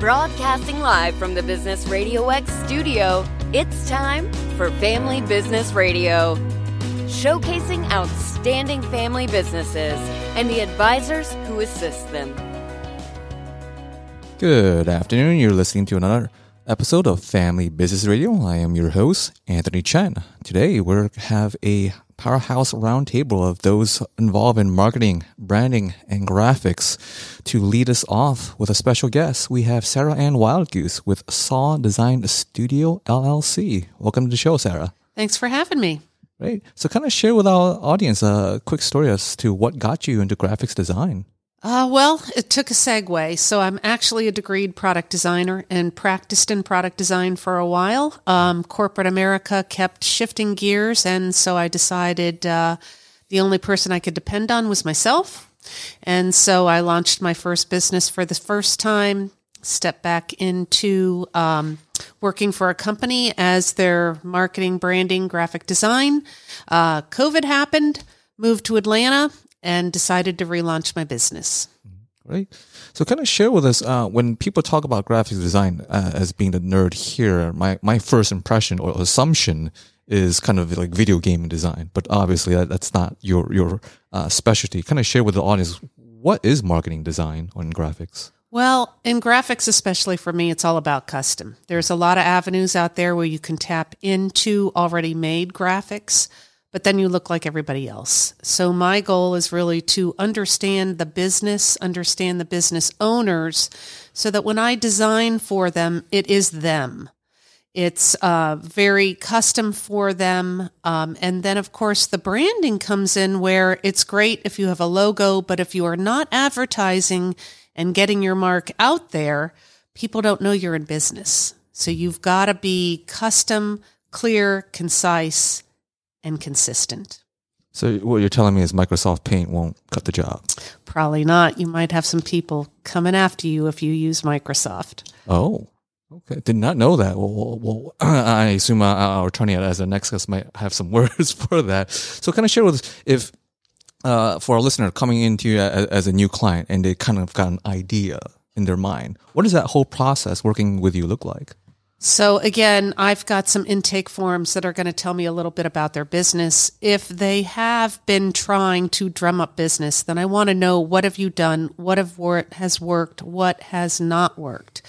Broadcasting live from the Business Radio X studio, it's time for Family Business Radio. Showcasing outstanding family businesses and the advisors who assist them. Good afternoon. You're listening to another episode of Family Business Radio. I am your host, Anthony Chen. Today we have a powerhouse roundtable of those involved in marketing, branding, and graphics. To lead us off with a special guest, we have Sarah Ann Wildgoose with Saw Design Studio LLC. Welcome to the show, Sarah. Thanks for having me. Great. So, kind of share with our audience a quick story as to what got you into graphics design. Uh, well, it took a segue. So I'm actually a degreed product designer and practiced in product design for a while. Um, corporate America kept shifting gears, and so I decided uh, the only person I could depend on was myself. And so I launched my first business for the first time, stepped back into um, working for a company as their marketing, branding, graphic design. Uh, COVID happened, moved to Atlanta, and decided to relaunch my business. Right. So, kind of share with us uh, when people talk about graphics design uh, as being the nerd here. My my first impression or assumption is kind of like video game design, but obviously that, that's not your your uh, specialty. Kind of share with the audience what is marketing design on graphics. Well, in graphics, especially for me, it's all about custom. There's a lot of avenues out there where you can tap into already made graphics but then you look like everybody else. So my goal is really to understand the business, understand the business owners, so that when I design for them, it is them. It's uh, very custom for them. Um, and then, of course, the branding comes in where it's great if you have a logo, but if you are not advertising and getting your mark out there, people don't know you're in business. So you've got to be custom, clear, concise, and consistent. So what you're telling me is Microsoft Paint won't cut the job? Probably not. You might have some people coming after you if you use Microsoft. Oh, okay. Did not know that. Well, well, well I assume our attorney as a next guest might have some words for that. So kind of share with us if uh, for a listener coming into you as, as a new client and they kind of got an idea in their mind, what does that whole process working with you look like? So again, I've got some intake forms that are going to tell me a little bit about their business. If they have been trying to drum up business, then I want to know what have you done, what have wor- has worked, what has not worked.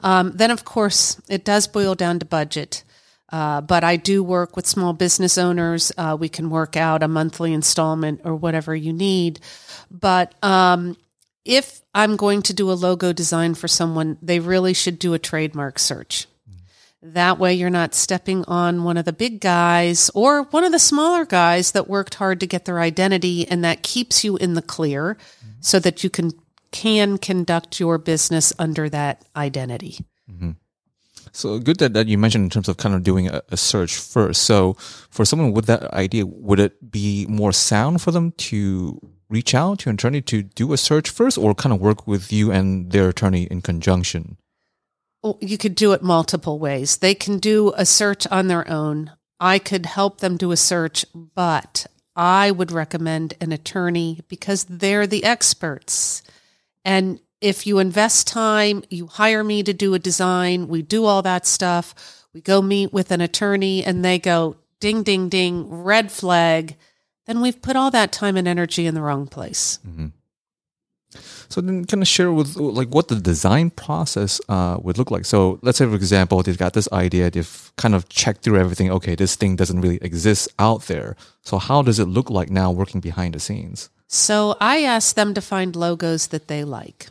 Um, then, of course, it does boil down to budget. Uh, but I do work with small business owners. Uh, we can work out a monthly installment or whatever you need. But um, if I'm going to do a logo design for someone, they really should do a trademark search that way, you're not stepping on one of the big guys or one of the smaller guys that worked hard to get their identity, and that keeps you in the clear mm-hmm. so that you can can conduct your business under that identity. Mm-hmm. So good that, that you mentioned in terms of kind of doing a, a, search first. So for someone with that idea, would it be more sound for them to reach out to an attorney to do a search first or kind of work with you and their attorney in conjunction? You could do it multiple ways. They can do a search on their own. I could help them do a search, but I would recommend an attorney because they're the experts. And if you invest time, you hire me to do a design, we do all that stuff. We go meet with an attorney and they go ding, ding, ding, red flag. Then we've put all that time and energy in the wrong place. Mm-hmm. So then kind of share with like what the design process uh, would look like. So let's say, for example, they've got this idea, they've kind of checked through everything. Okay, this thing doesn't really exist out there. So how does it look like now working behind the scenes? So I ask them to find logos that they like.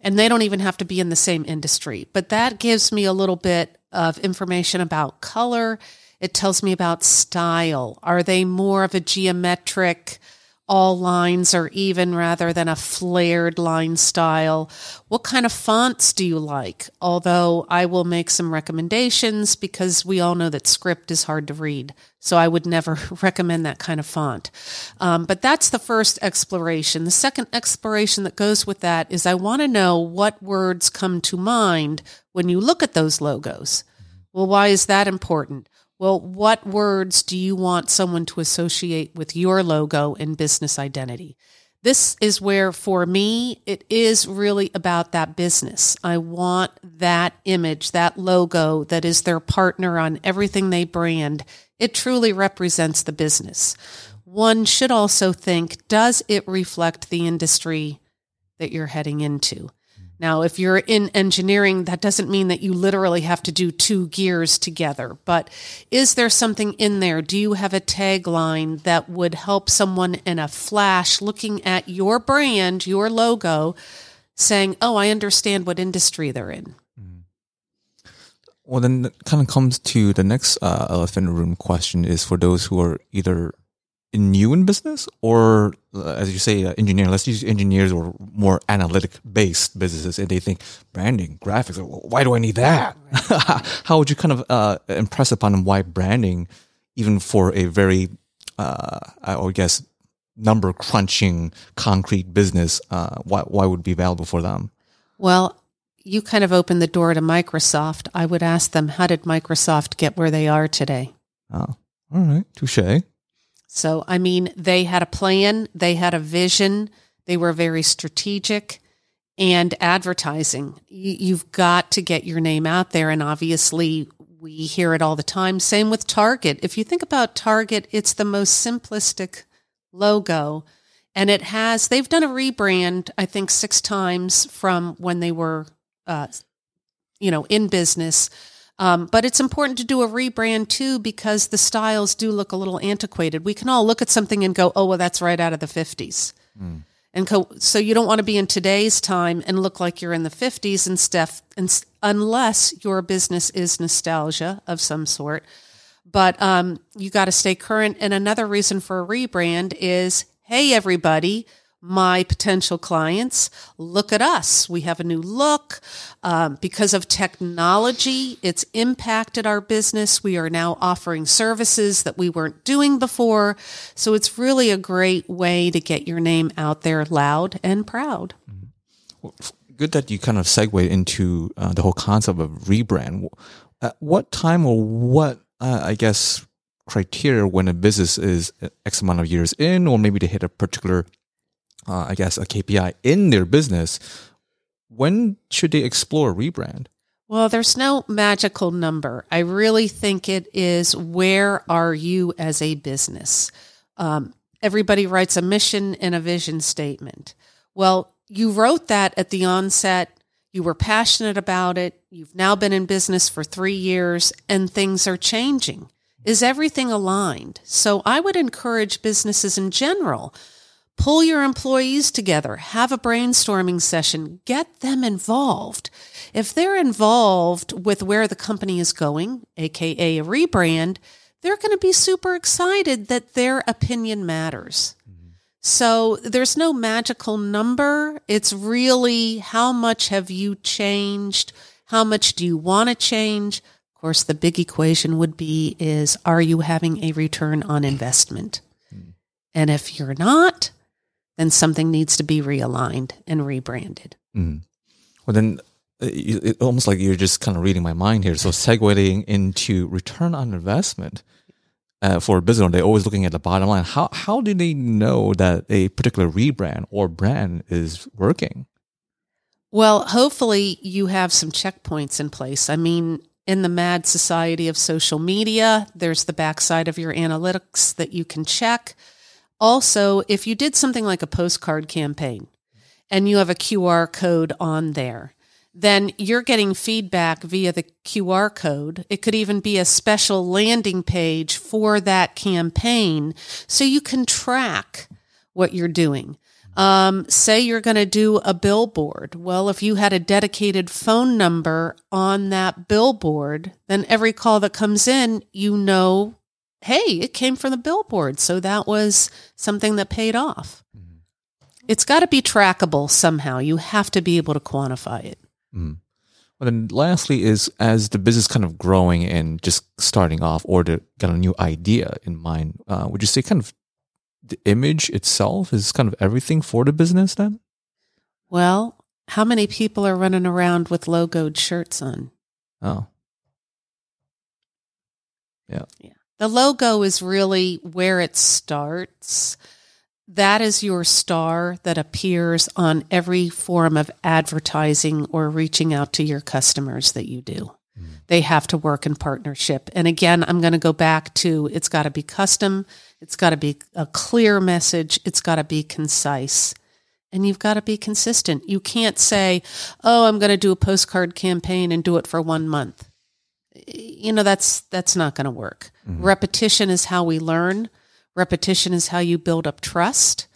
And they don't even have to be in the same industry, but that gives me a little bit of information about color. It tells me about style. Are they more of a geometric, all lines are even rather than a flared line style. What kind of fonts do you like? Although I will make some recommendations because we all know that script is hard to read. So I would never recommend that kind of font. Um, but that's the first exploration. The second exploration that goes with that is I want to know what words come to mind when you look at those logos. Well, why is that important? Well, what words do you want someone to associate with your logo and business identity? this is where for me it is really about that business. I want that image that logo that is their partner on everything they brand. It truly represents the business. One should also think does it reflect the industry that you're heading into now, if you're in engineering, that doesn't mean that you literally have to do two gears together. But is there something in there? Do you have a tagline that would help someone in a flash looking at your brand, your logo, saying, Oh, I understand what industry they're in? Well, then it kind of comes to the next uh, elephant room question is for those who are either new in business or uh, as you say uh, engineering let's use engineers or more analytic based businesses and they think branding graphics why do i need that? How would you kind of uh, impress upon them why branding even for a very uh, i guess number crunching concrete business uh, why, why would be valuable for them? Well you kind of opened the door to microsoft. I would ask them how did microsoft get where they are today? Oh all right. Touche so, I mean, they had a plan, they had a vision, they were very strategic, and advertising. You've got to get your name out there. And obviously, we hear it all the time. Same with Target. If you think about Target, it's the most simplistic logo. And it has, they've done a rebrand, I think, six times from when they were, uh, you know, in business um, but it's important to do a rebrand too because the styles do look a little antiquated. We can all look at something and go, "Oh, well, that's right out of the '50s," mm. and co- so you don't want to be in today's time and look like you're in the '50s and stuff, and, unless your business is nostalgia of some sort. But um, you got to stay current. And another reason for a rebrand is, hey, everybody, my potential clients, look at us. We have a new look. Um, because of technology, it's impacted our business. We are now offering services that we weren't doing before. So it's really a great way to get your name out there loud and proud. Good that you kind of segue into uh, the whole concept of rebrand. At what time or what, uh, I guess, criteria when a business is X amount of years in, or maybe they hit a particular uh, I guess, a KPI in their business, when should they explore rebrand? Well, there's no magical number. I really think it is where are you as a business? Um, everybody writes a mission and a vision statement. Well, you wrote that at the onset. You were passionate about it. You've now been in business for three years and things are changing. Is everything aligned? So I would encourage businesses in general Pull your employees together, have a brainstorming session, get them involved. If they're involved with where the company is going, aka a rebrand, they're going to be super excited that their opinion matters. Mm-hmm. So there's no magical number. It's really how much have you changed? How much do you want to change? Of course, the big equation would be is are you having a return on investment? Mm. And if you're not, then something needs to be realigned and rebranded. Mm. Well, then uh, it, it, almost like you're just kind of reading my mind here. So segueing into return on investment uh, for a business, they're always looking at the bottom line. How how do they know that a particular rebrand or brand is working? Well, hopefully you have some checkpoints in place. I mean, in the mad society of social media, there's the backside of your analytics that you can check. Also, if you did something like a postcard campaign and you have a QR code on there, then you're getting feedback via the QR code. It could even be a special landing page for that campaign so you can track what you're doing. Um, say you're going to do a billboard. Well, if you had a dedicated phone number on that billboard, then every call that comes in, you know hey, it came from the billboard. So that was something that paid off. Mm-hmm. It's got to be trackable somehow. You have to be able to quantify it. Mm. Well, then lastly is as the business kind of growing and just starting off or to get a new idea in mind, uh, would you say kind of the image itself is kind of everything for the business then? Well, how many people are running around with logoed shirts on? Oh. Yeah. Yeah. The logo is really where it starts. that is your star that appears on every form of advertising or reaching out to your customers that you do. Hmm. They have to work in partnership. And again, I'm going to go back to it's got to be custom, it's got to be a clear message, it's got to be concise. And you've got to be consistent. You can't say, "Oh, I'm going to do a postcard campaign and do it for 1 month." You know, that's that's not going to work. Repetition is how we learn. Repetition is how you build up trust.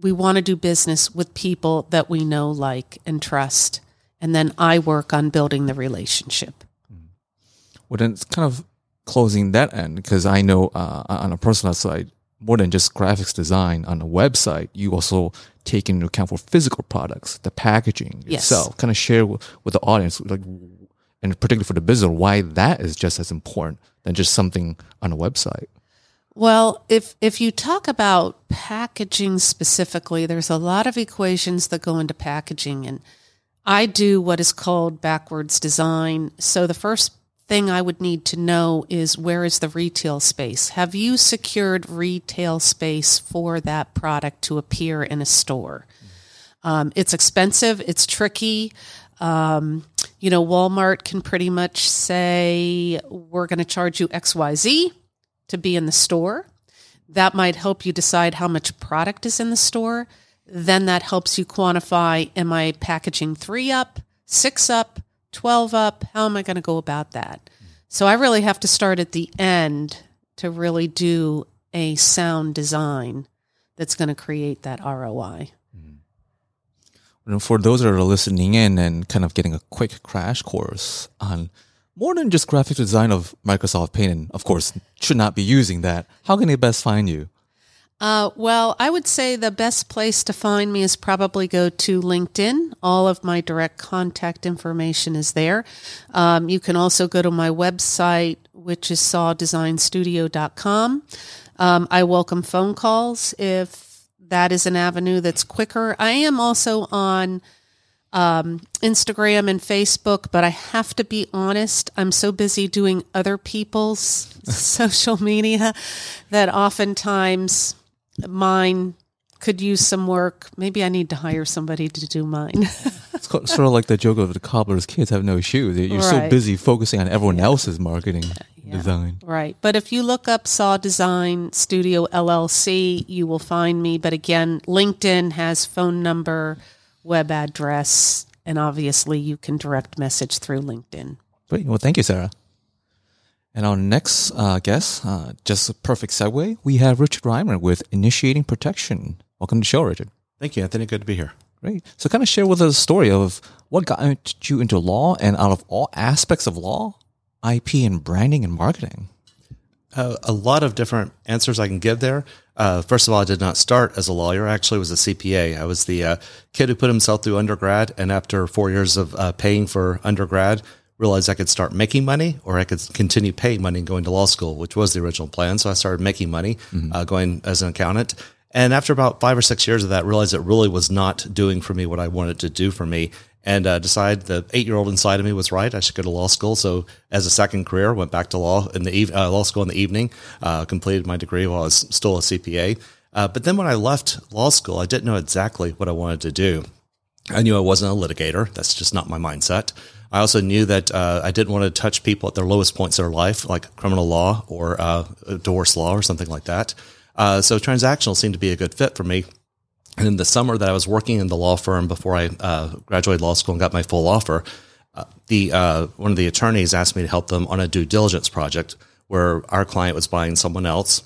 We want to do business with people that we know, like, and trust. And then I work on building the relationship. Well, then it's kind of closing that end because I know uh, on a personal side, more than just graphics design on a website, you also take into account for physical products, the packaging Yes. itself. Kind of share with, with the audience, like, and particularly for the business, why that is just as important than just something on a website. Well, if if you talk about packaging specifically, there's a lot of equations that go into packaging and I do what is called backwards design. So the first thing I would need to know is where is the retail space? Have you secured retail space for that product to appear in a store? Um, it's expensive, it's tricky. Um, you know, Walmart can pretty much say, we're going to charge you XYZ to be in the store. That might help you decide how much product is in the store. Then that helps you quantify am I packaging three up, six up, 12 up? How am I going to go about that? So I really have to start at the end to really do a sound design that's going to create that ROI. And for those that are listening in and kind of getting a quick crash course on more than just graphic design of Microsoft Paint, and of course should not be using that, how can they best find you? Uh, well, I would say the best place to find me is probably go to LinkedIn. All of my direct contact information is there. Um, you can also go to my website, which is sawdesignstudio.com. Um, I welcome phone calls if that is an avenue that's quicker. I am also on um, Instagram and Facebook, but I have to be honest, I'm so busy doing other people's social media that oftentimes mine could use some work. Maybe I need to hire somebody to do mine. It's sort of like the joke of the cobbler's kids have no shoes. You're so busy focusing on everyone else's marketing Yeah. design. right. But if you look up Saw Design Studio LLC, you will find me. But again, LinkedIn has phone number, web address, and obviously you can direct message through LinkedIn. Great. Well, thank you, Sarah. And our next uh, guest, uh, just a perfect segue, we have Richard Reimer with Initiating Protection. Welcome to the show, Richard. Thank you, Anthony. Good to be here. Great. So, kind of share with us a story of what got you into law, and out of all aspects of law, IP and branding and marketing. Uh, a lot of different answers I can give there. Uh, first of all, I did not start as a lawyer. I actually was a CPA. I was the uh, kid who put himself through undergrad, and after four years of uh, paying for undergrad, realized I could start making money, or I could continue paying money and going to law school, which was the original plan. So I started making money, uh, going as an accountant. And after about five or six years of that, realized it really was not doing for me what I wanted to do for me. And uh, decided the eight-year-old inside of me was right. I should go to law school. So, as a second career, went back to law in the uh, law school in the evening. Uh, completed my degree while I was still a CPA. Uh, but then when I left law school, I didn't know exactly what I wanted to do. I knew I wasn't a litigator. That's just not my mindset. I also knew that uh, I didn't want to touch people at their lowest points of their life, like criminal law or uh, divorce law or something like that. Uh, so transactional seemed to be a good fit for me. And in the summer that I was working in the law firm before I uh, graduated law school and got my full offer, uh, the uh, one of the attorneys asked me to help them on a due diligence project where our client was buying someone else.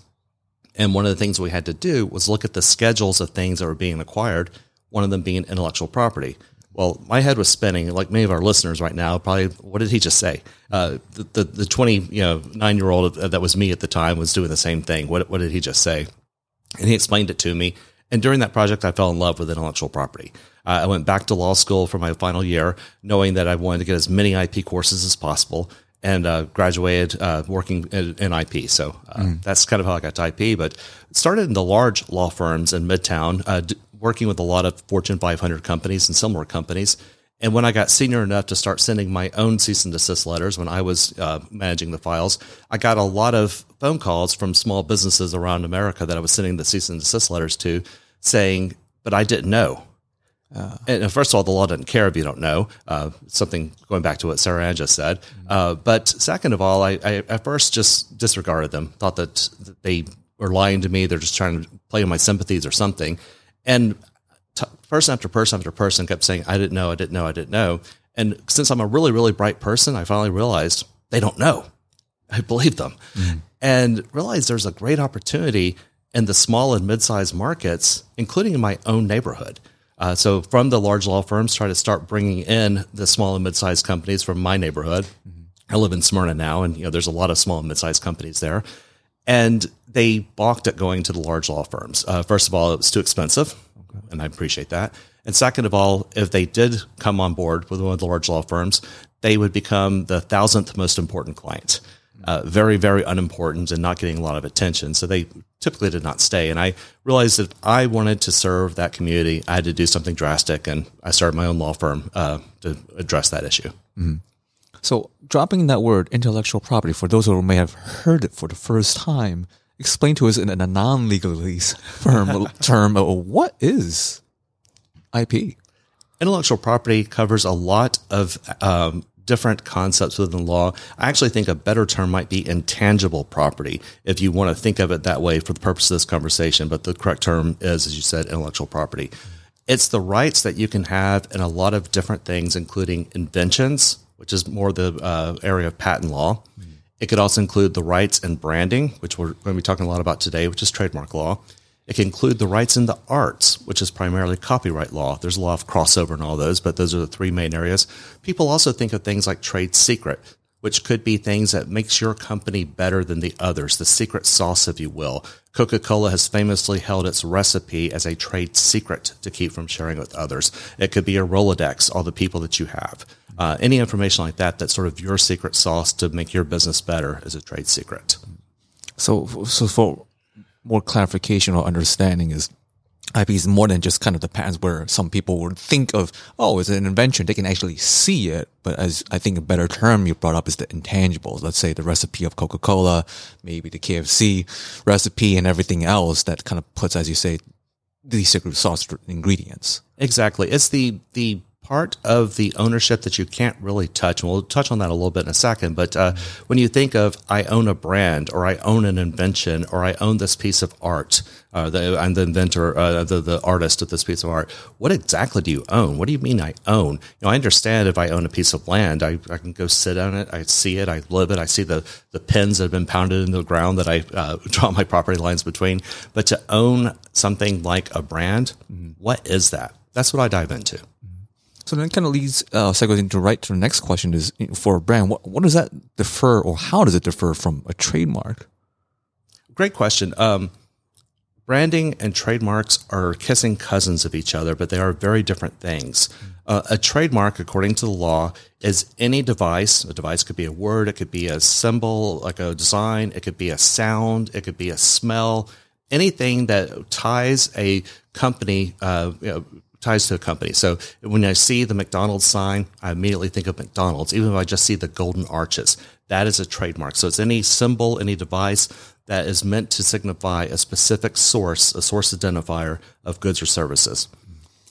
And one of the things we had to do was look at the schedules of things that were being acquired, one of them being intellectual property. Well, my head was spinning, like many of our listeners right now. Probably, what did he just say? Uh, the, the the twenty you know nine year old that was me at the time was doing the same thing. What what did he just say? And he explained it to me. And during that project, I fell in love with intellectual property. Uh, I went back to law school for my final year, knowing that I wanted to get as many IP courses as possible, and uh, graduated uh, working in, in IP. So uh, that's kind of how I got to IP. But started in the large law firms in Midtown, uh, d- working with a lot of Fortune 500 companies and similar companies. And when I got senior enough to start sending my own cease and desist letters when I was uh, managing the files, I got a lot of phone calls from small businesses around America that I was sending the cease and desist letters to saying, but I didn't know. and uh, first of all, the law doesn't care if you don't know. Uh, something going back to what Sarah Ann just said. Uh, but second of all, I, I at first just disregarded them, thought that they were lying to me. They're just trying to play on my sympathies or something. And t- person after person after person kept saying, I didn't know, I didn't know, I didn't know. And since I'm a really, really bright person, I finally realized they don't know. I believe them and realized there's a great opportunity in the small and mid-sized markets, including in my own neighborhood. Uh, so from the large law firms, try to start bringing in the small and mid-sized companies from my neighborhood. I live in Smyrna now, and you know there's a lot of small and mid-sized companies there, and they balked at going to the large law firms. Uh, first of all, it was too expensive, and I appreciate that. And second of all, if they did come on board with one of the large law firms, they would become the thousandth most important client. Uh, very, very unimportant and not getting a lot of attention. So they typically did not stay. And I realized that if I wanted to serve that community, I had to do something drastic. And I started my own law firm uh, to address that issue. So, dropping that word intellectual property, for those who may have heard it for the first time, explain to us in a non legalese firm term uh, what is IP? intellectual property covers a lot of um, different concepts within the law. I actually think a better term might be intangible property if you want to think of it that way for the purpose of this conversation. But the correct term is, as you said, intellectual property. It's the rights that you can have in a lot of different things, including inventions, which is more the uh, area of patent law. It could also include the rights and branding, which we're going to be talking a lot about today, which is trademark law. It can include the rights in the arts, which is primarily copyright law. There's a lot of crossover in all those, but those are the three main areas. People also think of things like trade secret, which could be things that makes your company better than the others, the secret sauce, if you will. Coca-Cola has famously held its recipe as a trade secret to keep from sharing with others. It could be a Rolodex, all the people that you have. Uh, any information like that, that's sort of your secret sauce to make your business better is a trade secret. So, so for more clarification or understanding is IP is more than just kind of the patents where some people would think of, oh, it's an invention. They can actually see it. But as I think a better term you brought up is the intangibles. Let's say the recipe of Coca-Cola, maybe the KFC recipe and everything else that kind of puts, as you say, the secret sauce ingredients. Exactly. It's the the part of the ownership that you can't really touch. And we'll touch on that a little bit in a second. But uh, when you think of I own a brand or I own an invention or I own this piece of art, uh, the, I'm the inventor, uh, the, the artist of this piece of art. What exactly do you own? What do you mean I own? You know, I understand if I own a piece of land, I, I can go sit on it. I see it. I live it. I see the, the pins that have been pounded into the ground that I uh, draw my property lines between. But to own something like a brand, what is that? That's what I dive into. So then kind of leads, uh, segues into right to the next question is for a brand, what, what does that differ or how does it differ from a trademark? Great question. Um, branding and trademarks are kissing cousins of each other, but they are very different things. Uh, a trademark, according to the law, is any device. A device could be a word, it could be a symbol, like a design, it could be a sound, it could be a smell, anything that ties a company, uh, you know, ties to a company. So when I see the McDonald's sign, I immediately think of McDonald's, even if I just see the golden arches. That is a trademark. So it's any symbol, any device that is meant to signify a specific source, a source identifier of goods or services.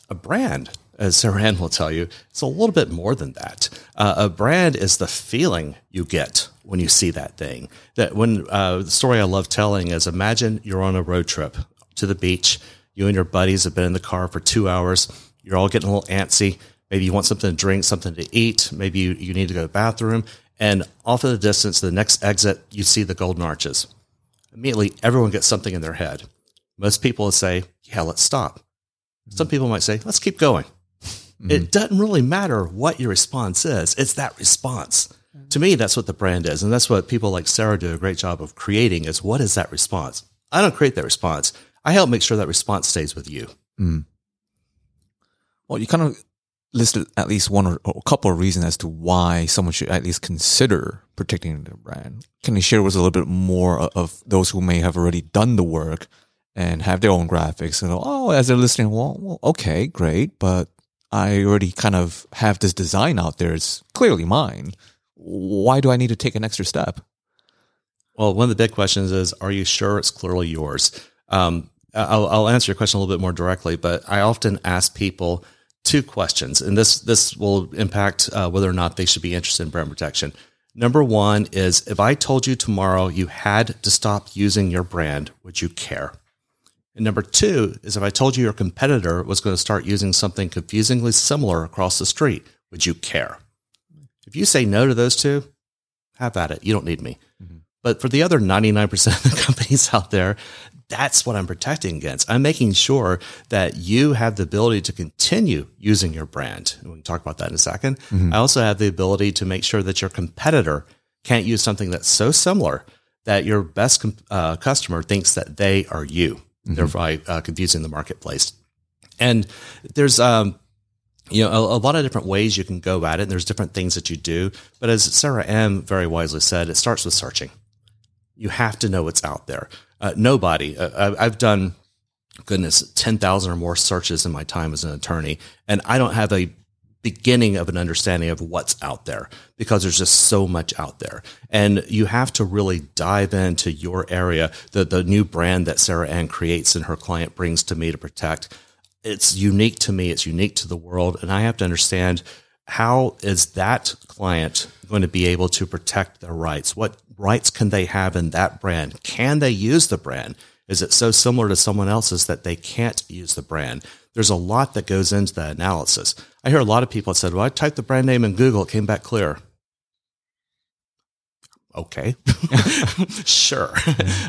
A brand, as Sarah Ann will tell you, it's a little bit more than that. Uh, a brand is the feeling you get when you see that thing. That when uh, the story I love telling is imagine you're on a road trip to the beach. You and your buddies have been in the car for two hours. You're all getting a little antsy. Maybe you want something to drink, something to eat. Maybe you, you need to go to the bathroom. And off in the distance, the next exit, you see the golden arches. Immediately, everyone gets something in their head. Most people will say, Yeah, let's stop. Some mm-hmm. people might say, Let's keep going. Mm-hmm. It doesn't really matter what your response is, it's that response. Mm-hmm. To me, that's what the brand is. And that's what people like Sarah do a great job of creating is what is that response? I don't create that response. I help make sure that response stays with you. Well, you kind of listed at least one or, or a couple of reasons as to why someone should at least consider protecting their brand. Can you share with us a little bit more of, of those who may have already done the work and have their own graphics and oh, as they're listening, well, well, okay, great, but I already kind of have this design out there. It's clearly mine. Why do I need to take an extra step? Well, one of the big questions is, are you sure it's clearly yours? Um, I'll, I'll answer your question a little bit more directly, but I often ask people two questions, and this this will impact uh, whether or not they should be interested in brand protection. Number one is if I told you tomorrow you had to stop using your brand, would you care? And number two is if I told you your competitor was going to start using something confusingly similar across the street, would you care? If you say no to those two, have at it. You don't need me. Mm-hmm. But for the other 99% of the companies out there, that's what I'm protecting against. I'm making sure that you have the ability to continue using your brand. We can talk about that in a 2nd mm-hmm. I also have the ability to make sure that your competitor can't use something that's so similar that your best uh, customer thinks that they are you, mm-hmm. thereby uh, confusing the marketplace. And there's, um, you know, a, a, lot of different ways you can go at it. And there's different things that you do. But as Sarah Ann very wisely said, it starts with searching. You have to know what's out there. Uh, nobody. Uh, I've done, goodness, 10,000 or more searches in my time as an attorney, and I don't have a beginning of an understanding of what's out there because there's just so much out there. And you have to really dive into your area, the, the new brand that Sarah Ann creates and her client brings to me to protect. It's unique to me. It's unique to the world. And I have to understand how is that client going to be able to protect their rights? What rights can they have in that brand? Can they use the brand? Is it so similar to someone else's that they can't use the brand? There's a lot that goes into that analysis. I hear a lot of people that said, well, I typed the brand name in Google, it came back clear. Okay, sure.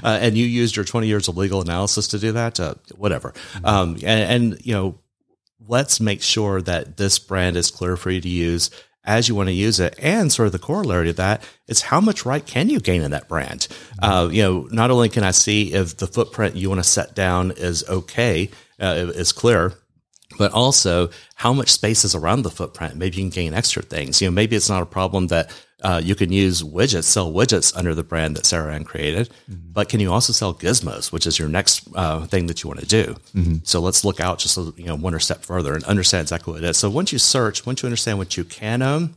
Uh, and you used your 20 years of legal analysis to do that? Uh, whatever. Um, and, and, you know, let's make sure that this brand is clear for you to use as you want to use it. And sort of the corollary to that is how much right can you gain in that brand? Uh, you know, not only can I see if the footprint you want to set down is okay, uh, is clear, but also how much space is around the footprint. Maybe you can gain extra things. You know, maybe it's not a problem that uh, you can use widgets, sell widgets under the brand that Sarah Ann created, mm-hmm. but can you also sell gizmos, which is your next uh, thing that you want to do? Mm-hmm. So let's look out just a, you know one or step further and understand exactly what it is. So once you search, once you understand what you can own,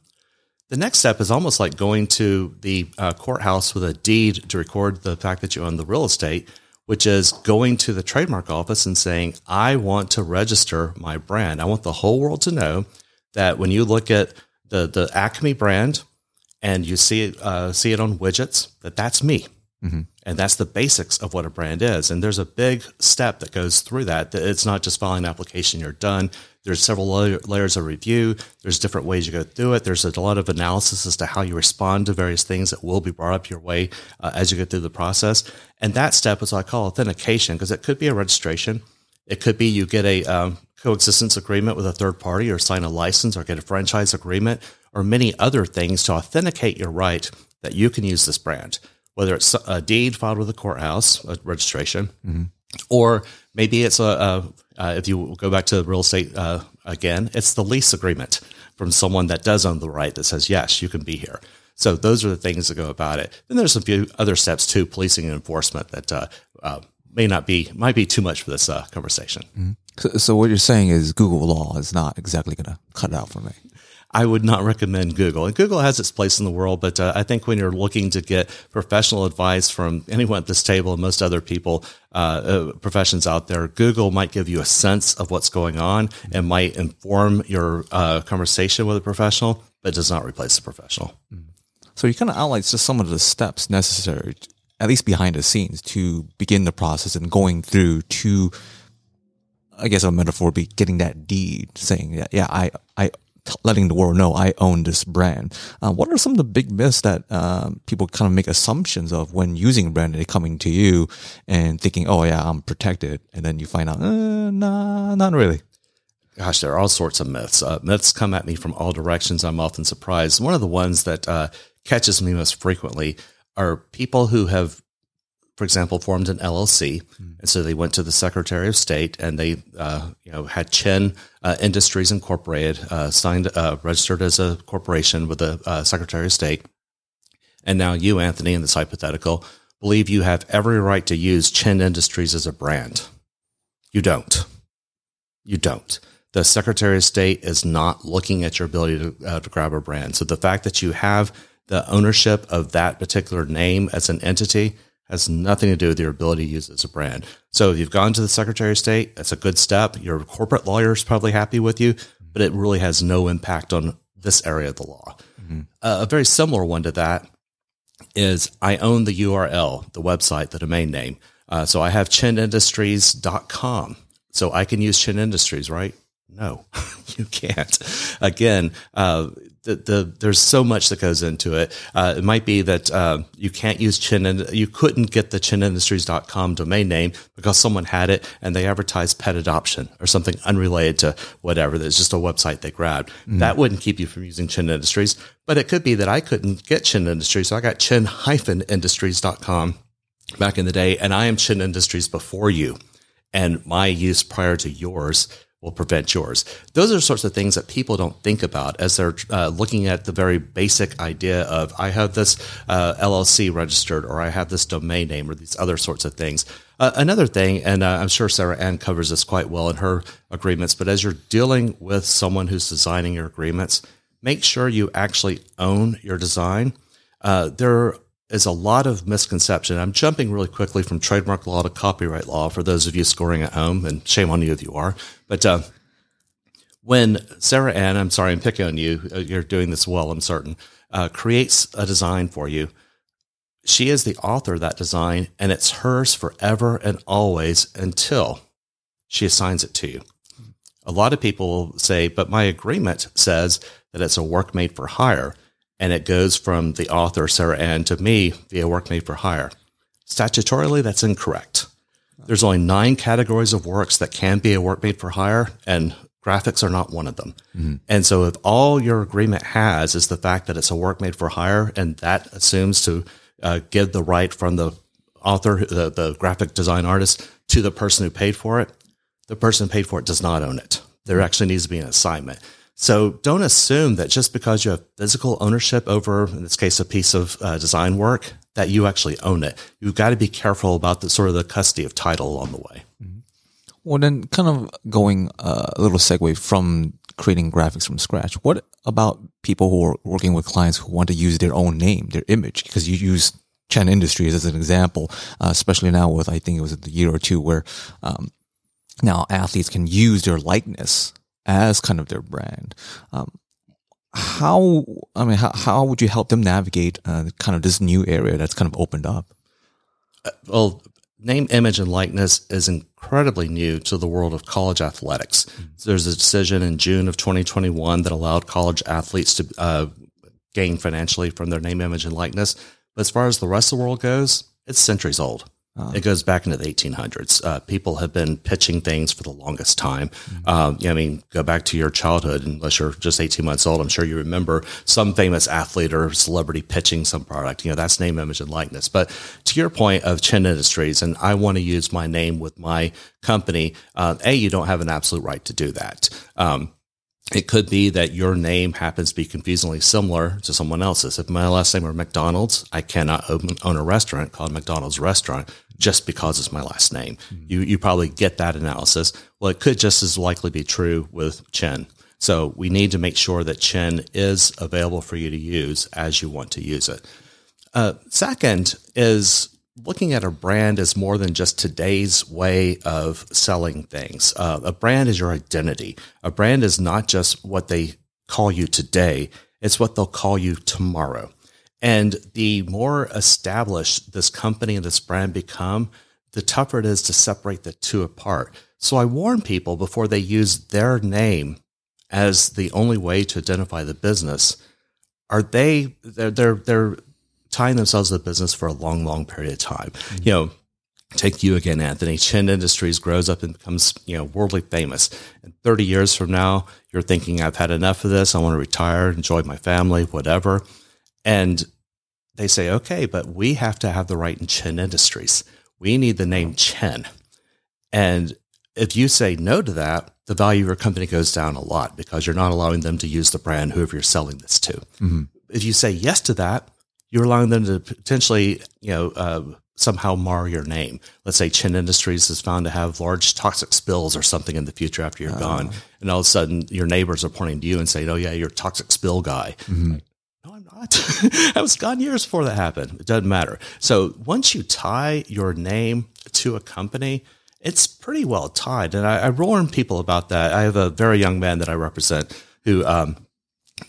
the next step is almost like going to the uh, courthouse with a deed to record the fact that you own the real estate, which is going to the trademark office and saying, I want to register my brand. I want the whole world to know that when you look at the, the Acme brand, and you see it uh, see it on widgets that that's me. Mm-hmm. and that's the basics of what a brand is. And there's a big step that goes through that it's not just filing an application you're done. There's several layers of review. There's different ways you go through it. There's a lot of analysis as to how you respond to various things that will be brought up your way uh, as you go through the process. And that step is what i call authentication because it could be a registration. It could be you get a um, coexistence agreement with a third party or sign a license or get a franchise agreement or many other things to authenticate your right that you can use this brand, whether it's a deed filed with the courthouse, a registration, mm-hmm. or maybe it's a, a uh, if you go back to real estate uh, again, it's the lease agreement from someone that does own the right that says, yes, you can be here. So those are the things that go about it. Then there's a few other steps too, policing and enforcement that uh, uh may not be might be too much for this uh, conversation. Mm-hmm. So, so, what you're saying is Google law is not exactly going to cut it out for me. I would not recommend Google. And Google has its place in the world, but uh, I think when you're looking to get professional advice from anyone at this table and most other people, uh, uh, professions out there, Google might give you a sense of what's going on and might inform your uh, conversation with a professional, but does not replace the professional. Mm. So you kind of outline just some of the steps necessary, at least behind the scenes, to begin the process and going through to I guess a metaphor be getting that deed saying that, yeah, I, I letting the world know I own this brand. Uh, what are some of the big myths that uh, people kind of make assumptions of when using brand? They're coming to you and thinking, "Oh yeah, I'm protected," and then you find out, uh, "Nah, not really." Gosh, there are all sorts of myths. Uh, myths come at me from all directions. I'm often surprised. One of the ones that uh, catches me most frequently are people who have for example, formed an LLC, mm. and so they went to the Secretary of State and they, uh, you know, had Chen uh, Industries Incorporated uh, signed, uh, registered as a corporation with the uh, Secretary of State, and now you, Anthony, in this hypothetical, believe you have every right to use Chen Industries as a brand. You don't. You don't. The Secretary of State is not looking at your ability to, uh, to grab a brand. So the fact that you have the ownership of that particular name as an entity has nothing to do with your ability to use it as a brand. So if you've gone to the Secretary of State, that's a good step. Your corporate lawyer is probably happy with you, but it really has no impact on this area of the law. Uh, a very similar one to that is I own the URL, the website, the domain name. Uh, so I have chinindustries.com. So I can use Chin Industries, right? No, you can't. Again, uh, the, the, there's so much that goes into it. Uh, it might be that uh, you can't use Chin, and you couldn't get the chinindustries.com domain name because someone had it and they advertised pet adoption or something unrelated to whatever. That's just a website they grabbed. That wouldn't keep you from using Chin Industries, but it could be that I couldn't get Chin Industries. So I got chin-industries.com back in the day, and I am Chin Industries before you, and my use prior to yours will prevent yours. Those are sorts of things that people don't think about as they're uh, looking at the very basic idea of I have this uh, LLC registered, or I have this domain name, or these other sorts of things. Uh, another thing, and uh, I'm sure Sarah Ann covers this quite well in her agreements, but as you're dealing with someone who's designing your agreements, make sure you actually own your design. Uh, there is a lot of misconception. I'm jumping really quickly from trademark law to copyright law for those of you scoring at home, and shame on you if you are. But uh, when Sarah Ann, I'm sorry, I'm picking on you. uh, You're doing this well, I'm certain. Uh, creates a design for you. She is the author of that design, and it's hers forever and always until she assigns it to you. A lot of people will say, but my agreement says that it's a work made for hire and it goes from the author, Sarah Ann, to me via work made for hire. Statutorily, that's incorrect. There's only nine categories of works that can be a work made for hire, and graphics are not one of them. And so, if all your agreement has is the fact that it's a work made for hire, and that assumes to uh, give the right from the author, the, the graphic design artist, to the person who paid for it, the person who paid for it does not own it. There actually needs to be an assignment. So don't assume that just because you have physical ownership over, in this case, a piece of uh, design work, that you actually own it. You've got to be careful about the sort of the custody of title along the way. Well, then, kind of going uh, a little segue from creating graphics from scratch. What about people who are working with clients who want to use their own name, their image? Because you use Chen Industries as an example, uh, especially now with I think it was a year or two where um, now athletes can use their likeness as kind of their brand. Um, how I mean, how how would you help them navigate uh, kind of this new area that's kind of opened up? well, name, image, and likeness is incredibly new to the world of college athletics. So there's a decision in June of 2021 that allowed college athletes to uh, gain financially from their name, image, and likeness. But as far as the rest of the world goes, it's centuries old. It goes back into the 1800s. Uh, people have been pitching things for the longest time. Um, yeah, I mean, go back to your childhood, unless you're just 18 months old. I'm sure you remember some famous athlete or celebrity pitching some product. You know, that's name, image, and likeness. But to your point of Chin Industries, and I want to use my name with my company, uh, A, you don't have an absolute right to do that. Um, it could be that your name happens to be confusingly similar to someone else's. If my last name were McDonald's, I cannot open, own a restaurant called McDonald's Restaurant just because it's my last name. You you probably get that analysis. Well, it could just as likely be true with Chen. So we need to make sure that Chen is available for you to use as you want to use it. Uh, second is looking at a brand as more than just today's way of selling things. Uh, a brand is your identity. A brand is not just what they call you today, it's what they'll call you tomorrow. And the more established this company and this brand become, the tougher it is to separate the two apart. So I warn people before they use their name as the only way to identify the business. Are they they're they're they're tying themselves to the business for a long, long period of time. Mm-hmm. You know, take you again, Anthony. Chin Industries grows up and becomes, you know, worldly famous. And 30 years from now, you're thinking, I've had enough of this. I want to retire, enjoy my family, whatever. And they say, okay, but we have to have the right in Chin Industries. We need the name Chen. And if you say no to that, the value of your company goes down a lot because you're not allowing them to use the brand whoever you're selling this to. Mm-hmm. If you say yes to that, you're allowing them to potentially, you know, uh, somehow mar your name. Let's say Chin Industries is found to have large toxic spills or something in the future after you're ah. gone, and all of a sudden your neighbors are pointing to you and saying, "Oh yeah, you're a toxic spill guy." Mm-hmm. Like, no, I'm not. What? I was gone years before that happened. It doesn't matter. So once you tie your name to a company, it's pretty well tied. And I, I warn people about that. I have a very young man that I represent who um,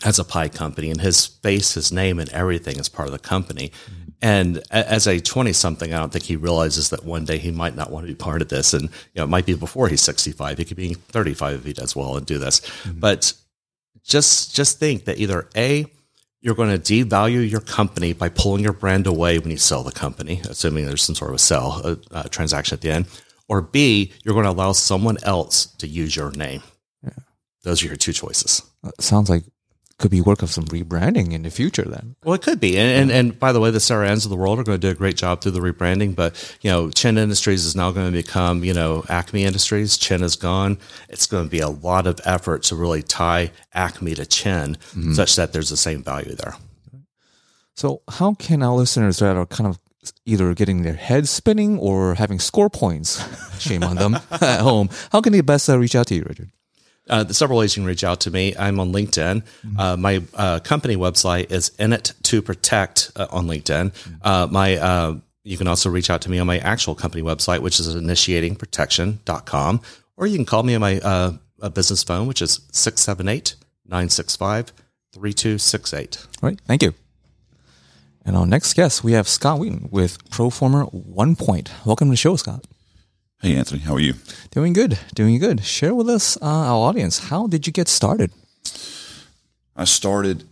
has a pie company, and his face, his name, and everything is part of the company. Mm-hmm. And as a 20 something, I don't think he realizes that one day he might not want to be part of this. And, you know, it might be before he's 65. He could be 35 if he does well and do this. Mm-hmm. But just, just think that either A, you're going to devalue your company by pulling your brand away when you sell the company, assuming there's some sort of a sell a, a transaction at the end, or B, you're going to allow someone else to use your name. Yeah. Those are your two choices. sounds like could be work of some rebranding in the future then. Well, it could be. And, and, and by the way, the Sarah Anns of the world are going to do a great job through the rebranding. But, you know, Chen Industries is now going to become, you know, Acme Industries. Chen is gone. It's going to be a lot of effort to really tie Acme to Chen mm-hmm. such that there's the same value there. So, how can our listeners that are kind of either getting their heads spinning or having score points, shame on them at home, how can they best uh, reach out to you, Richard? Uh, several ways you can reach out to me. I'm on LinkedIn. Mm-hmm. Uh, my uh, company website is in it to protect uh, on LinkedIn. Mm-hmm. Uh, my uh, you can also reach out to me on my actual company website, which is initiatingprotection.com, or you can call me on my business phone, which is 678 965 3268. All right. Thank you. And our next guest, we have Scott Wheaton with Proforma One Point. Welcome to the show, Scott. Hey, Anthony, how are you? Doing good, doing good. Share with us, uh, our audience, how did you get started? I started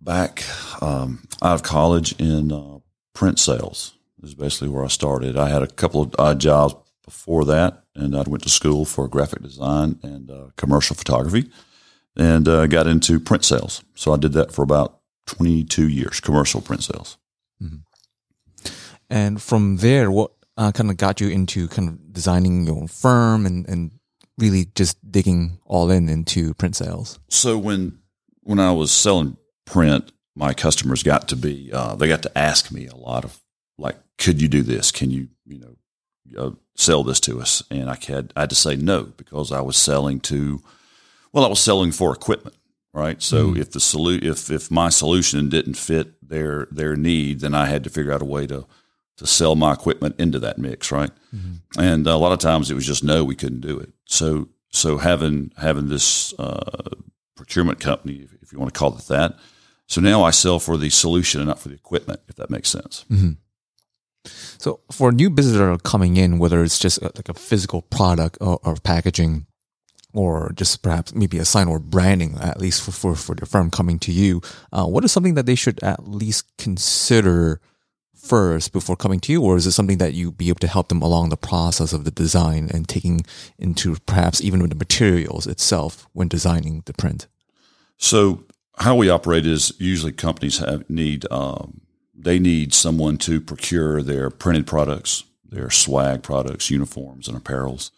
back um, out of college in uh, print sales. This is basically where I started. I had a couple of odd jobs before that, and I went to school for graphic design and uh, commercial photography, and uh, got into print sales. So I did that for about 22 years, commercial print sales. Mm-hmm. And from there, what uh, kind of got you into kind of designing your own firm and, and really just digging all in into print sales? So when when I was selling print, my customers got to be uh, they got to ask me a lot of like, could you do this? Can you you know uh, sell this to us? And I had I had to say no because I was selling to well, I was selling for equipment, right? So mm. if the solu- if if my solution didn't fit their their need, then I had to figure out a way to to sell my equipment into that mix, right? Mm-hmm. And a lot of times it was just no, we couldn't do it. So so having having this uh, procurement company, if you want to call it that, so now I sell for the solution and not for the equipment, if that makes sense. Mm-hmm. So for new business that are coming in, whether it's just a, like a physical product or, or, packaging, or just perhaps maybe a sign or branding, at least for, for, for the firm coming to you, uh, what is something that they should at least consider first before coming to you, or is it something that you be able to help them along the process of the design and taking into perhaps even with the materials itself when designing the print? So how we operate is usually companies have need um, they need someone to procure their printed products, their swag products, uniforms, and apparels,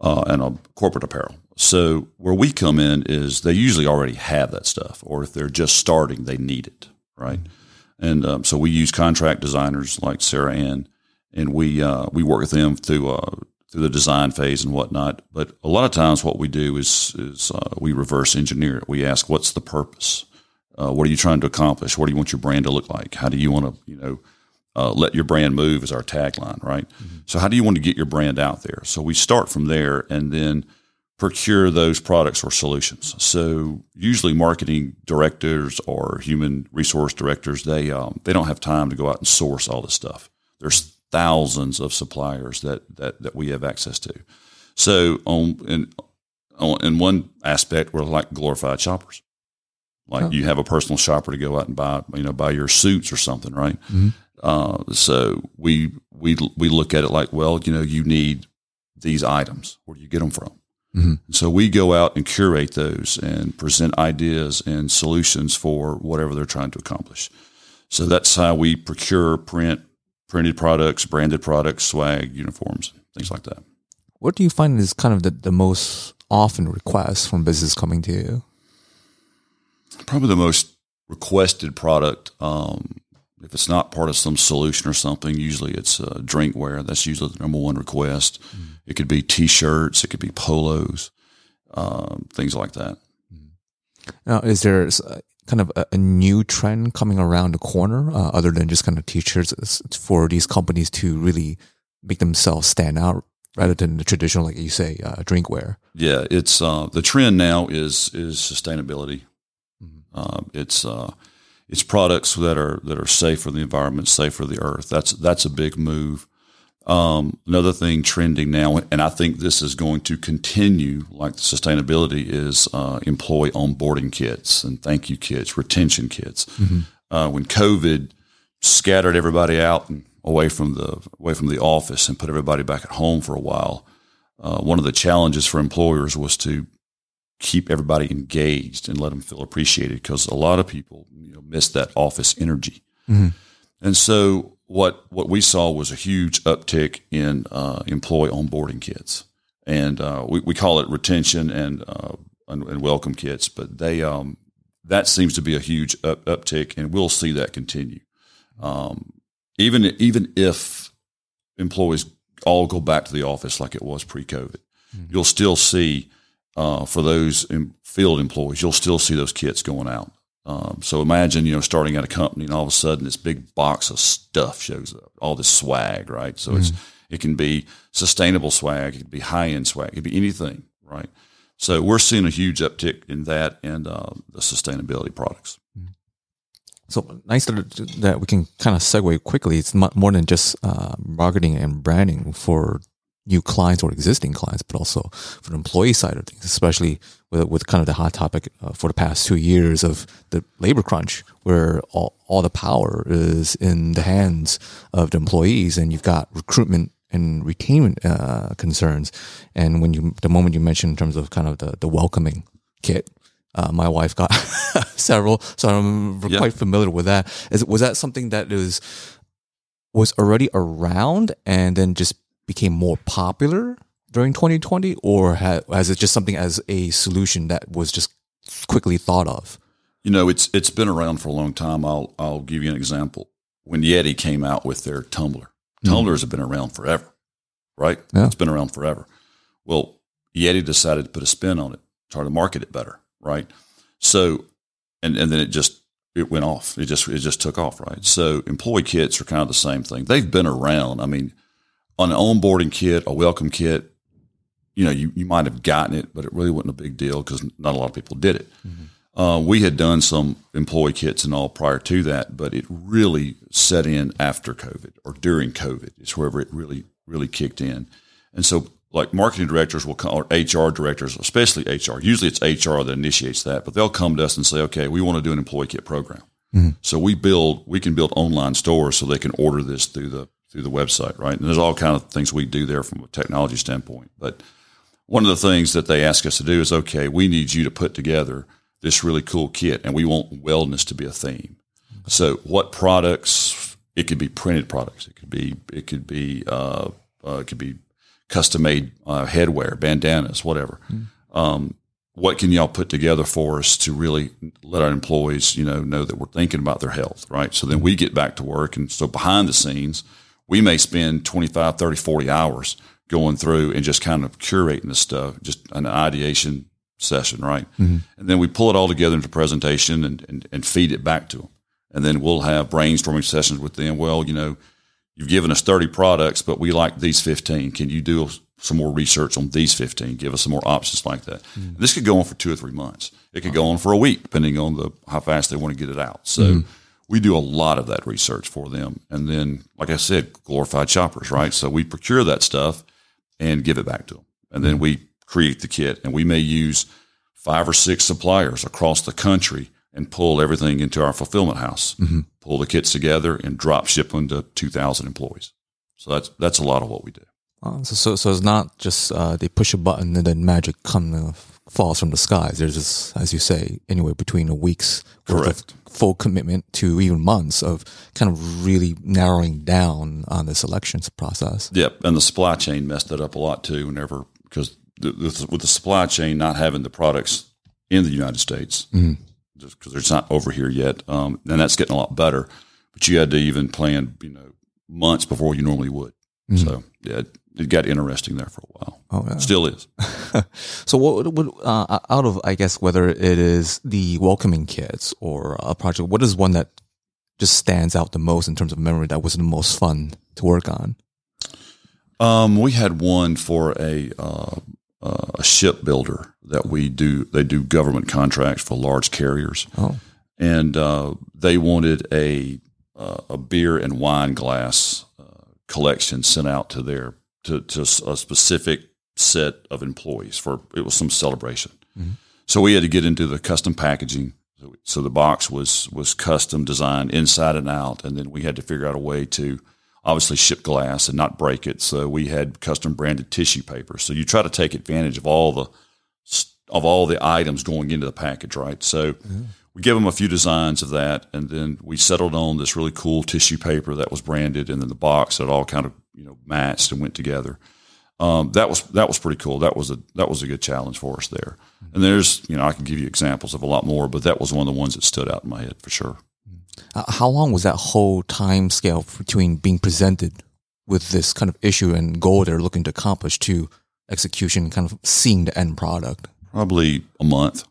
uh, and a corporate apparel. So where we come in is they usually already have that stuff, or if they're just starting, they need it, right? Mm-hmm. And um, so we use contract designers like Sarah Ann, and we uh, we work with them through uh, through the design phase and whatnot. But a lot of times, what we do is is uh, we reverse engineer it. We ask, "What's the purpose? Uh, what are you trying to accomplish? What do you want your brand to look like? How do you want to, you know?" Uh, let your brand move is our tagline, right? Mm-hmm. So, how do you want to get your brand out there? So, we start from there, and then procure those products or solutions. So usually marketing directors or human resource directors, they, um, they don't have time to go out and source all this stuff. There's thousands of suppliers that, that, that we have access to. So on, in, on, in one aspect, we're like glorified shoppers. Like oh. you have a personal shopper to go out and buy, you know, buy your suits or something, right? Mm-hmm. Uh, so we, we, we look at it like, well, you know, you need these items. Where do you get them from? Mm-hmm. So we go out and curate those and present ideas and solutions for whatever they're trying to accomplish. So that's how we procure print, printed products, branded products, swag, uniforms, things like that. What do you find is kind of the, the most often requests from business coming to you? Probably the most requested product. Um, if it's not part of some solution or something, usually it's uh, drinkware. That's usually the number one request. Mm-hmm. It could be T-shirts, it could be polos, um, things like that. Now, is there kind of a, a new trend coming around the corner, uh, other than just kind of t-shirts It's- it's for these companies to really make themselves stand out rather than the traditional, like you say, uh, drinkware. Yeah, it's uh, the trend now is is sustainability. Uh, it's uh, it's products that are that are safe for the environment, safe for the earth. That's that's a big move. Um, another thing trending now, and I think this is going to continue, like the sustainability, is uh, employee onboarding kits and thank you kits, retention kits. Uh, when COVID scattered everybody out and away from the away from the office and put everybody back at home for a while, uh, one of the challenges for employers was to keep everybody engaged and let them feel appreciated because a lot of people you know miss that office energy. And so what what we saw was a huge uptick in uh, employee onboarding kits, and uh, we we call it retention and uh, and, and welcome kits, but they um, that seems to be a huge up, uptick, and we'll see that continue. Um, even even if employees all go back to the office like it was pre-COVID, you'll still see uh, for those in field employees, you'll still see those kits going out. Um, so imagine, you know, starting at a company and all of a sudden this big box of stuff shows up, all this swag, right? So it's it can be sustainable swag, it can be high end swag, it can be anything, right? So we're seeing a huge uptick in that and uh, the sustainability products. So nice that, that we can kind of segue quickly. It's more than just uh, marketing and branding for new clients or existing clients, but also for the employee side of things, especially with, with kind of the hot topic uh, for the past two years of the labor crunch, where all, all the power is in the hands of the employees, and you've got recruitment and retainment uh, concerns. And when you, the moment you mentioned in terms of kind of the, the welcoming kit, uh, my wife got several, so I'm Yeah. quite familiar with that. Is was that something that is was already around and then just became more popular during 2020, or ha- has it just something as a solution that was just quickly thought of? You know, it's it's been around for a long time. I'll I'll give you an example. When Yeti came out with their tumbler, hmm. tumblers have been around forever, right? Yeah. It's been around forever. Well, Yeti decided to put a spin on it, try to market it better, right? So, and and then it just it went off. It just it just took off, right? So, employee kits are kind of the same thing. They've been around. I mean, on an onboarding kit, a welcome kit, you know, you, you might have gotten it, but it really wasn't a big deal because not a lot of people did it. Uh, we had done some employee kits and all prior to that, but it really set in after COVID or during COVID. It's wherever it really, really kicked in. And so, like marketing directors will come, or HR directors, especially HR, usually it's HR that initiates that, but they'll come to us and say, okay, we want to do an employee kit program. So we build, we can build online stores so they can order this through the through the website, right? And there's all kind of things we do there from a technology standpoint. But one of the things that they ask us to do is, okay, we need you to put together this really cool kit, and we want wellness to be a theme. So, what products? It could be printed products. It could be it could be uh, uh, it could be custom made uh, headwear, bandanas, whatever. Um, what can y'all put together for us to really let our employees, you know, know that we're thinking about their health, right? So then we get back to work. And so behind the scenes, we may spend 25, 30, 40 hours going through and just kind of curating this stuff, just an ideation session, right? Mm-hmm. And then we pull it all together into presentation and, and, and feed it back to them. And then we'll have brainstorming sessions with them. Well, you know, you've given us 30 products, but we like these 15. Can you do some more research on these 15? Give us some more options like that. Mm-hmm. This could go on for two or three months. It could go on for a week, depending on the how fast they want to get it out. So mm-hmm. We do a lot of that research for them. And then, like I said, glorified shoppers, right? So we procure that stuff and give it back to them. And then we create the kit and we may use five or six suppliers across the country and pull everything into our fulfillment house, pull the kits together and drop ship them to 2,000 employees. So that's, that's a lot of what we do. Uh, so, so, so it's not just uh, they push a button and then magic comes falls from the skies. There's just, as you say, anywhere between a week's worth Correct. of full commitment to even months of kind of really narrowing down on this elections process. Yep, and the supply chain messed that up a lot too. Whenever because the, the, with the supply chain not having the products in the United States, just because it's not over here yet, um, and that's getting a lot better. But you had to even plan, you know, months before you normally would. So yeah, it got interesting there for a while. Oh, yeah. Still is. So, what, uh, out of I guess whether it is the welcoming kids or a project, what is one that just stands out the most in terms of memory that was the most fun to work on? Um, we had one for a uh, uh, a shipbuilder that we do. They do government contracts for large carriers, Oh, and uh, they wanted a uh, a beer and wine glass collection sent out to their to, to a specific set of employees for it was some celebration. Mm-hmm. So we had to get into the custom packaging. So, so the box was was custom designed inside and out, and then we had to figure out a way to obviously ship glass and not break it. So we had custom branded tissue paper. So you try to take advantage of all the of all the items going into the package, right? So we gave them a few designs of that, and then we settled on this really cool tissue paper that was branded, and then the box that all kind of you know matched and went together. Um, that was that was pretty cool. That was a that was a good challenge for us there. And there's you know I can give you examples of a lot more, but that was one of the ones that stood out in my head for sure. Uh, how long was that whole time scale between being presented with this kind of issue and goal they're looking to accomplish to execution, kind of seeing the end product? Probably a month,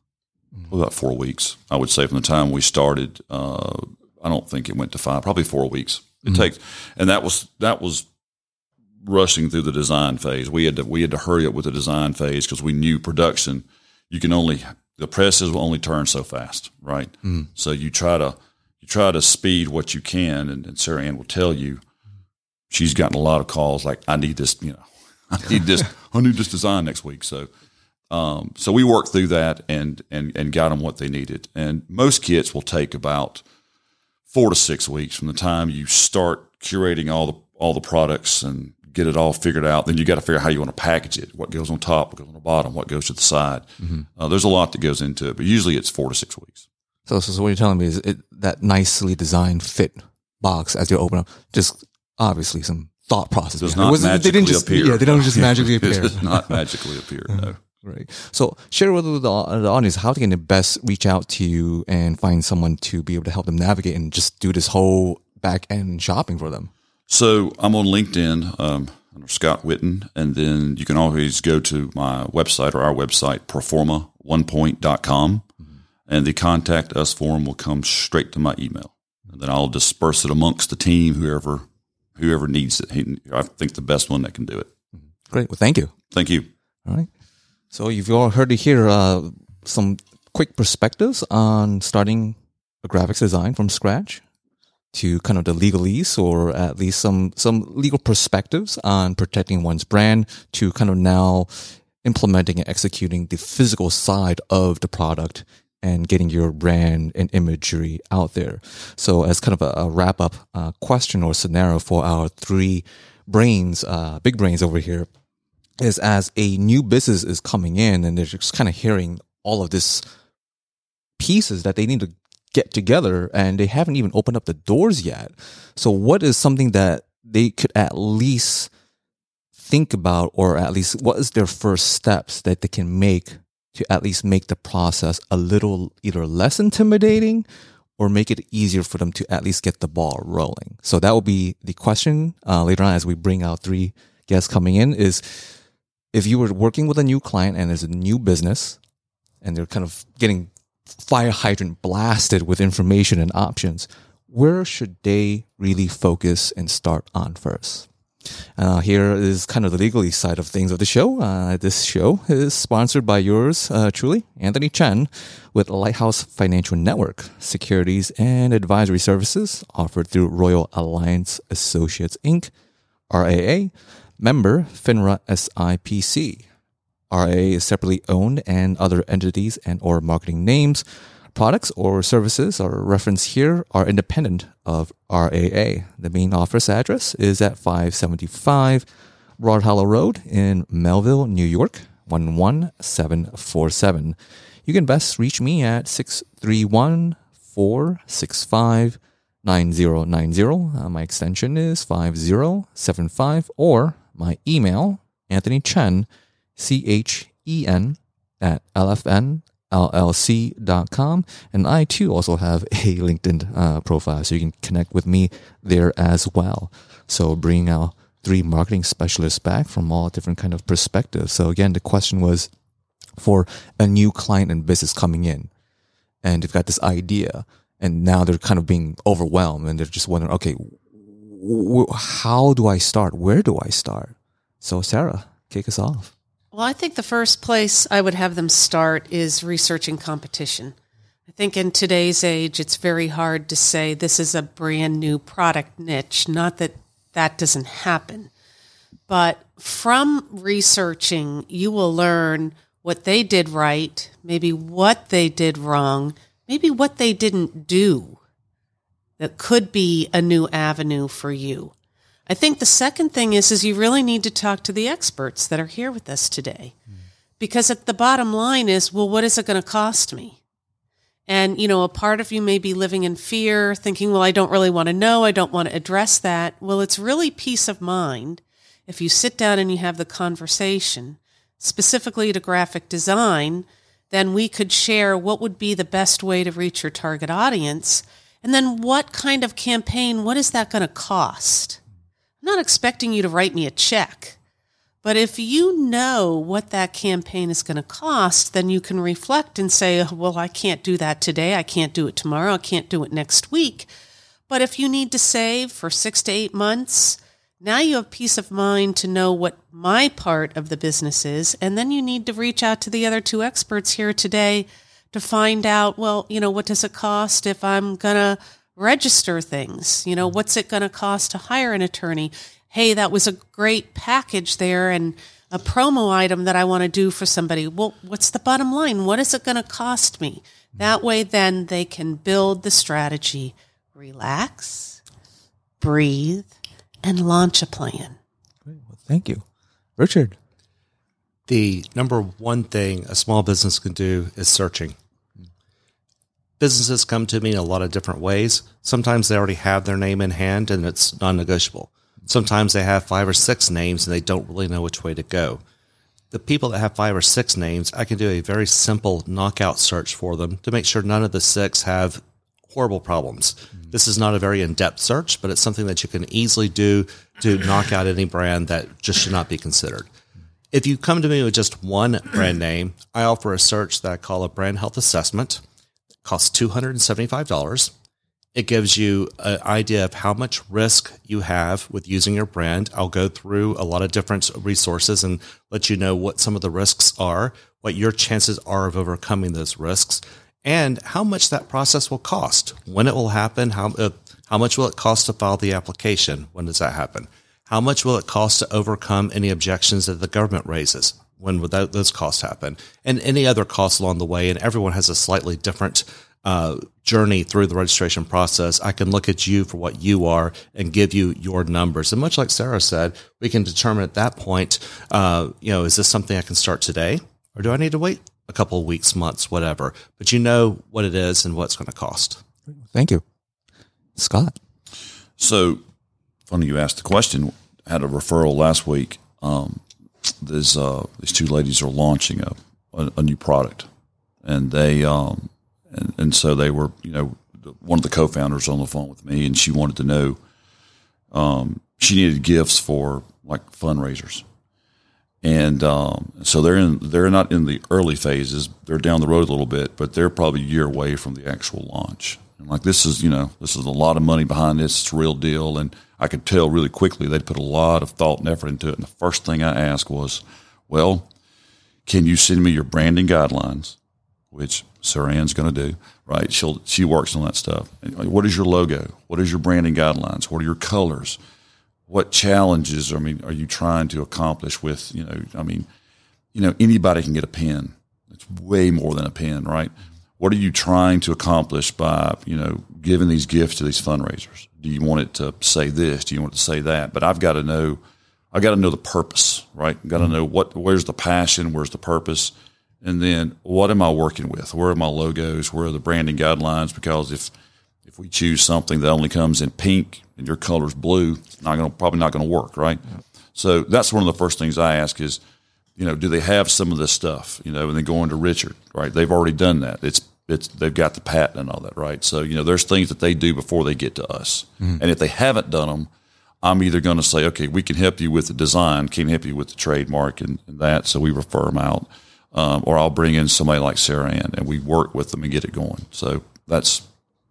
about four weeks. I would say from the time we started. Uh, I don't think it went to five. Probably four weeks. It takes, and that was that was rushing through the design phase. We had to we had to hurry up with the design phase because we knew production. You can only the presses will only turn so fast, right? So you try to you try to speed what you can, and, and Sarah Ann will tell you she's gotten a lot of calls like I need this, you know, I need this, I need this design next week. So um, so we worked through that and and and got them what they needed. And most kits will take about four to six weeks from the time you start curating all the all the products and get it all figured out. Then you got to figure out how you want to package it. What goes on top, what goes on the bottom, what goes to the side. Uh, there's a lot that goes into it, but usually it's four to six weeks. So, so, so what you're telling me is it, that nicely designed fit box as you open up, just obviously some thought process. Does it. not It magically they didn't just, appear. Yeah, they don't just magically It appear. does not magically appear. No. Right. So share with the, the audience how they can best reach out to you and find someone to be able to help them navigate and just do this whole back end shopping for them. So I'm on LinkedIn um, under Scott Witten, and then you can always go to my website or our website, proforma1point.com, and the contact us form will come straight to my email. And then I'll disperse it amongst the team, whoever whoever needs it. I think the best one that can do it. Great. Well, thank you. Thank you. All right. So you've all heard it here, uh, some quick perspectives on starting a graphics design from scratch to kind of the legalese or at least some, some legal perspectives on protecting one's brand to kind of now implementing and executing the physical side of the product and getting your brand and imagery out there. So as kind of a, a wrap up uh, question or scenario for our three brains, uh, big brains over here is as a new business is coming in and they're just kind of hearing all of this pieces that they need to get together and they haven't even opened up the doors yet. So what is something that they could at least think about or at least what is their first steps that they can make to at least make the process a little either less intimidating or make it easier for them to at least get the ball rolling. So that will be the question uh, later on as we bring out three guests coming in is if you were working with a new client and there's a new business and they're kind of getting fire hydrant blasted with information and options, where should they really focus and start on first? Uh, here is kind of the legally side of things of the show. Uh, this show is sponsored by yours uh, truly, Anthony Chen, with Lighthouse Financial Network, securities and advisory services offered through Royal Alliance Associates Inc., RAA, member FINRA SIPC. RAA is separately owned and other entities and or marketing names, products or services are referenced here are independent of RAA. The main office address is at 575 Broad Hollow Road in Melville, New York, 11747. You can best reach me at 631 465 9090. Uh, my extension is 5075 or my email, Anthony Chen, C H E N, at lfnllc.com. And I too also have a LinkedIn uh, profile, so you can connect with me there as well. So bringing our three marketing specialists back from all different kind of perspectives. So again, the question was for a new client and business coming in and they've got this idea and now they're kind of being overwhelmed and they're just wondering, okay, how do I start? Where do I start? So Sarah, kick us off. Well, I think the first place I would have them start is researching competition. I think in today's age, it's very hard to say this is a brand new product niche. Not that that doesn't happen, but from researching, you will learn what they did right, maybe what they did wrong, maybe what they didn't do that could be a new avenue for you. I think the second thing is is you really need to talk to the experts that are here with us today. Because at the bottom line is, well, what is it going to cost me? And, you know, a part of you may be living in fear, thinking, well, I don't really want to know. I don't want to address that. Well, it's really peace of mind if you sit down and you have the conversation, specifically to graphic design, then we could share what would be the best way to reach your target audience. And then what kind of campaign, what is that going to cost? I'm not expecting you to write me a check. But if you know what that campaign is going to cost, then you can reflect and say, oh, well, I can't do that today. I can't do it tomorrow. I can't do it next week. But if you need to save for six to eight months, now you have peace of mind to know what my part of the business is. And then you need to reach out to the other two experts here today to find out, well, you know, what does it cost if I'm going to register things? You know, what's it going to cost to hire an attorney? Hey, that was a great package there and a promo item that I want to do for somebody. Well, what's the bottom line? What is it going to cost me? That way, then they can build the strategy, relax, breathe, and launch a plan. Great. Well, thank you. Richard. The number one thing a small business can do is searching. Businesses come to me in a lot of different ways. Sometimes they already have their name in hand and it's non negotiable. Sometimes they have five or six names and they don't really know which way to go. The people that have five or six names, I can do a very simple knockout search for them to make sure none of the six have horrible problems. Mm-hmm. This is not a very in depth search, but it's something that you can easily do to knock out any brand that just should not be considered. If you come to me with just one brand name, I offer a search that I call a brand health assessment. Costs $275. It gives you an idea of how much risk you have with using your brand. I'll go through a lot of different resources and let you know what some of the risks are, what your chances are of overcoming those risks, and how much that process will cost, when it will happen, how, uh, how much will it cost to file the application? When does that happen? How much will it cost to overcome any objections that the government raises? When would that, those costs happen? And any other costs along the way. And everyone has a slightly different uh, journey through the registration process. I can look at you for what you are and give you your numbers. And much like Sarah said, we can determine at that point, uh, you know, is this something I can start today or do I need to wait a couple of weeks, months, whatever? But you know what it is and what's going to cost. Thank you. Scott. So funny you asked the question. I had a referral last week. Um, there's uh, these two ladies are launching a, a, a new product, and they um, and, and so they were you know one of the co-founders on the phone with me, and she wanted to know um, she needed gifts for like fundraisers, and um, so they're in they're not in the early phases. They're down the road a little bit, but they're probably a year away from the actual launch. And like this is you know this is a lot of money behind this. It's a real deal, and I could tell really quickly they'd put a lot of thought and effort into it. And the first thing I asked was, well, can you send me your branding guidelines, which Sarah Saran's going to do, right? She'll, she works on that stuff. What is your logo? What is your branding guidelines? What are your colors? What challenges, I mean, are you trying to accomplish with, you know, I mean, you know, anybody can get a pen. It's way more than a pen, right? What are you trying to accomplish by, you know, giving these gifts to these fundraisers? Do you want it to say this? Do you want it to say that? But I've got to know, I've got to know the purpose, right? I've got to know what, where's the passion? Where's the purpose? And then what am I working with? Where are my logos? Where are the branding guidelines? Because if, if we choose something that only comes in pink and your color's blue, it's not going to, probably not going to work, right? So that's one of the first things I ask is, you know, do they have some of this stuff? You know, and then going to Richard, right? They've already done that. It's it's they've got the patent and all that, right? So you know, there's things that they do before they get to us, mm. and if they haven't done them, I'm either going to say, okay, we can help you with the design, can help you with the trademark and, and that. So we refer them out. Um, or I'll bring in somebody like Sarah Ann and we work with them and get it going. So that's,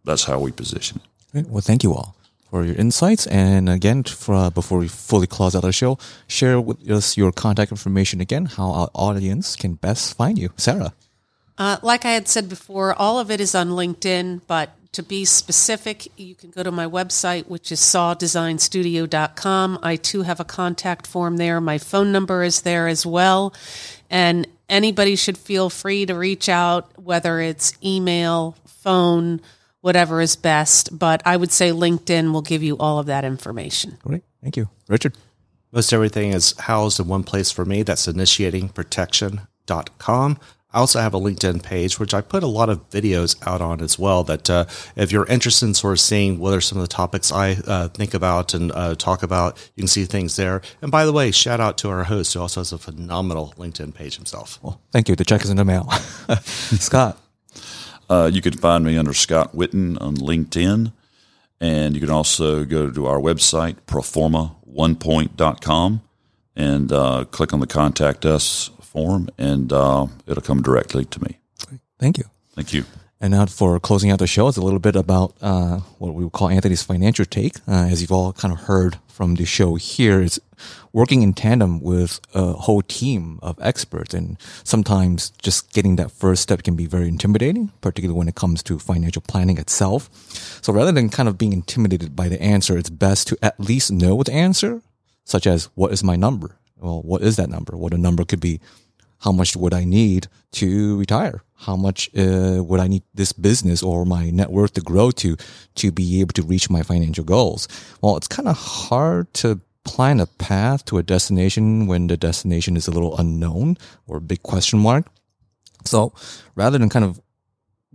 that's how we position it. Well, thank you all for your insights. And again, for, uh, before we fully close out our show, share with us your contact information again, how our audience can best find you. Sarah. Uh, like I had said before, all of it is on LinkedIn, but to be specific, you can go to my website, which is sawdesignstudio.com. I too have a contact form there. My phone number is there as well. And anybody should feel free to reach out, whether it's email, phone, whatever is best. But I would say LinkedIn will give you all of that information. Great. Thank you. Richard. Most everything is housed in one place for me. That's initiatingprotection.com. I also have a LinkedIn page, which I put a lot of videos out on as well. That uh, if you're interested in sort of seeing what are some of the topics I uh, think about and uh, talk about, you can see things there. And by the way, shout out to our host who also has a phenomenal LinkedIn page himself. Well, thank you. The check is in the mail. Scott. Uh, you can find me under Scott Witten on LinkedIn. And you can also go to our website, proforma1point.com, and uh, click on the contact us form, and uh, it'll come directly to me. Thank you. Thank you. And now for closing out the show, it's a little bit about uh, what we would call Anthony's financial take. Uh, as you've all kind of heard from the show here, it's working in tandem with a whole team of experts. And sometimes just getting that first step can be very intimidating, particularly when it comes to financial planning itself. So rather than kind of being intimidated by the answer, it's best to at least know the answer, such as what is my number? Well, what is that number? What a number could be how much would I need to retire? How much uh, would I need this business or my net worth to grow to to be able to reach my financial goals? Well, it's kind of hard to plan a path to a destination when the destination is a little unknown or a big question mark. So rather than kind of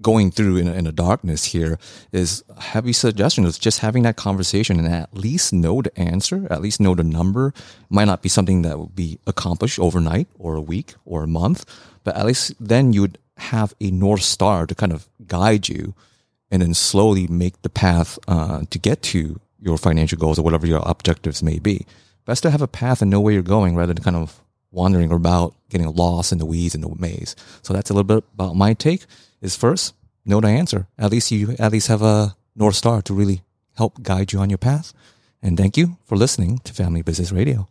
going through in, in the darkness here is heavy suggestion is just having that conversation and at least know the answer, at least know the number. Might not be something that will be accomplished overnight or a week or a month, but at least then you would have a north star to kind of guide you and then slowly make the path uh, to get to your financial goals or whatever your objectives may be. Best to have a path and know where you're going rather than kind of wandering about getting lost in the weeds in the maze. So that's a little bit about my take is first know the answer. At least you at least have a North Star to really help guide you on your path. And thank you for listening to Family Business Radio.